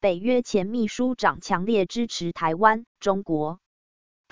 北约前秘书长强烈支持台湾。中国。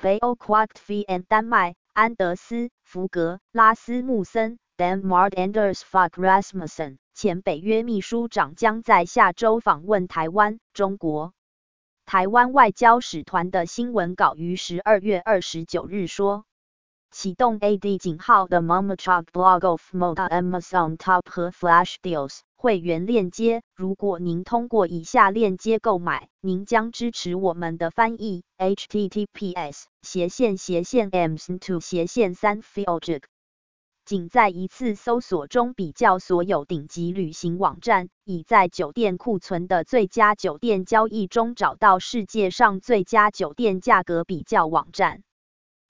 北欧 Quackfien 丹麦安德斯福格拉斯穆森 Denmark Anders Fog Rasmussen） 前北约秘书长将在下周访问台湾。中国。台湾外交使团的新闻稿于十二月二十九日说。启动 AD 井号的 Momachuk Blog of Moda Amazon Top 和 Flash Deals 会员链接。如果您通过以下链接购买，您将支持我们的翻译。https 斜线斜线 ms2 斜线三 fiojik。仅在一次搜索中比较所有顶级旅行网站，已在酒店库存的最佳酒店交易中找到世界上最佳酒店价格比较网站。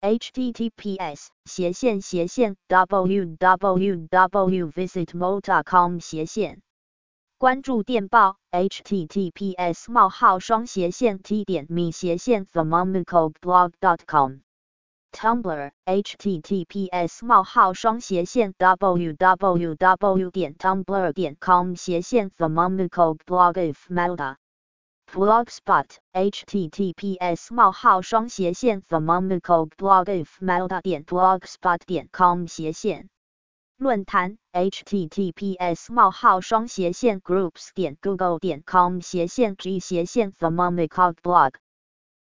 Https 斜线斜线 www.visitmo.com 斜线关注电报 https 冒号双斜线 t 点 me 斜线 themomicoblog.com Tumblr https 冒号双斜线 www 点 tumblr 点 com 斜线 themomicoblog if melda Blogspot https: 冒号双斜线 thermomicalblogifmelda 点 blogspot 点 com 斜线论坛 https: 冒号双斜线 groups 点 google 点 com 斜线 g 斜线 the m o m i c a l blog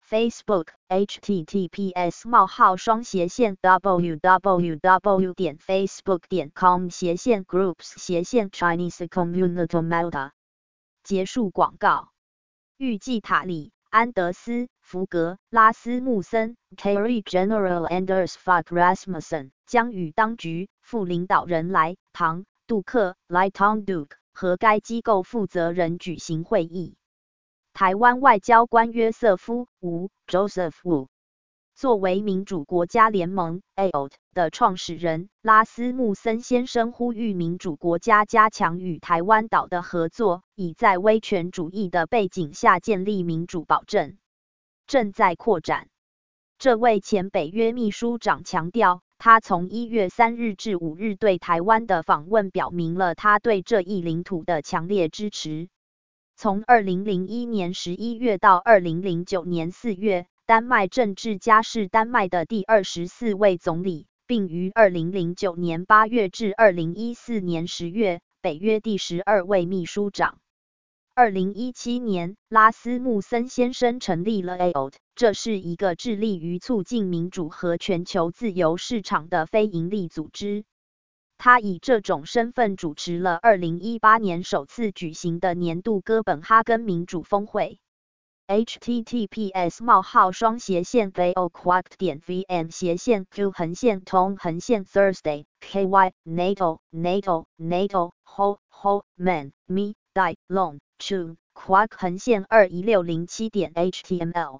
Facebook https: 冒号双斜线 www 点 facebook 点 com 斜线 groups 斜线 Chinese Community Melda 结束广告。预计塔里、安德斯、福格、拉斯穆森 （Kerry General Anders Fogh Rasmussen） 将与当局副领导人莱唐·杜克 l i g h t o n Duke） 和该机构负责人举行会议。台湾外交官约瑟夫·吴 （Joseph Wu）。作为民主国家联盟 （AOT） 的创始人，拉斯穆森先生呼吁民主国家加强与台湾岛的合作，以在威权主义的背景下建立民主保证。正在扩展。这位前北约秘书长强调，他从一月三日至五日对台湾的访问表明了他对这一领土的强烈支持。从二零零一年十一月到二零零九年四月。丹麦政治家是丹麦的第二十四位总理，并于二零零九年八月至二零一四年十月，北约第十二位秘书长。二零一七年，拉斯穆森先生成立了 AOT，这是一个致力于促进民主和全球自由市场的非营利组织。他以这种身份主持了二零一八年首次举行的年度哥本哈根民主峰会。Https: 冒号双斜线 veoquact 点 vm 斜线 q 横线 t o n 横线 Thursday ky natal natal natal ho ho man me die long to quack 横线二一六零七点 html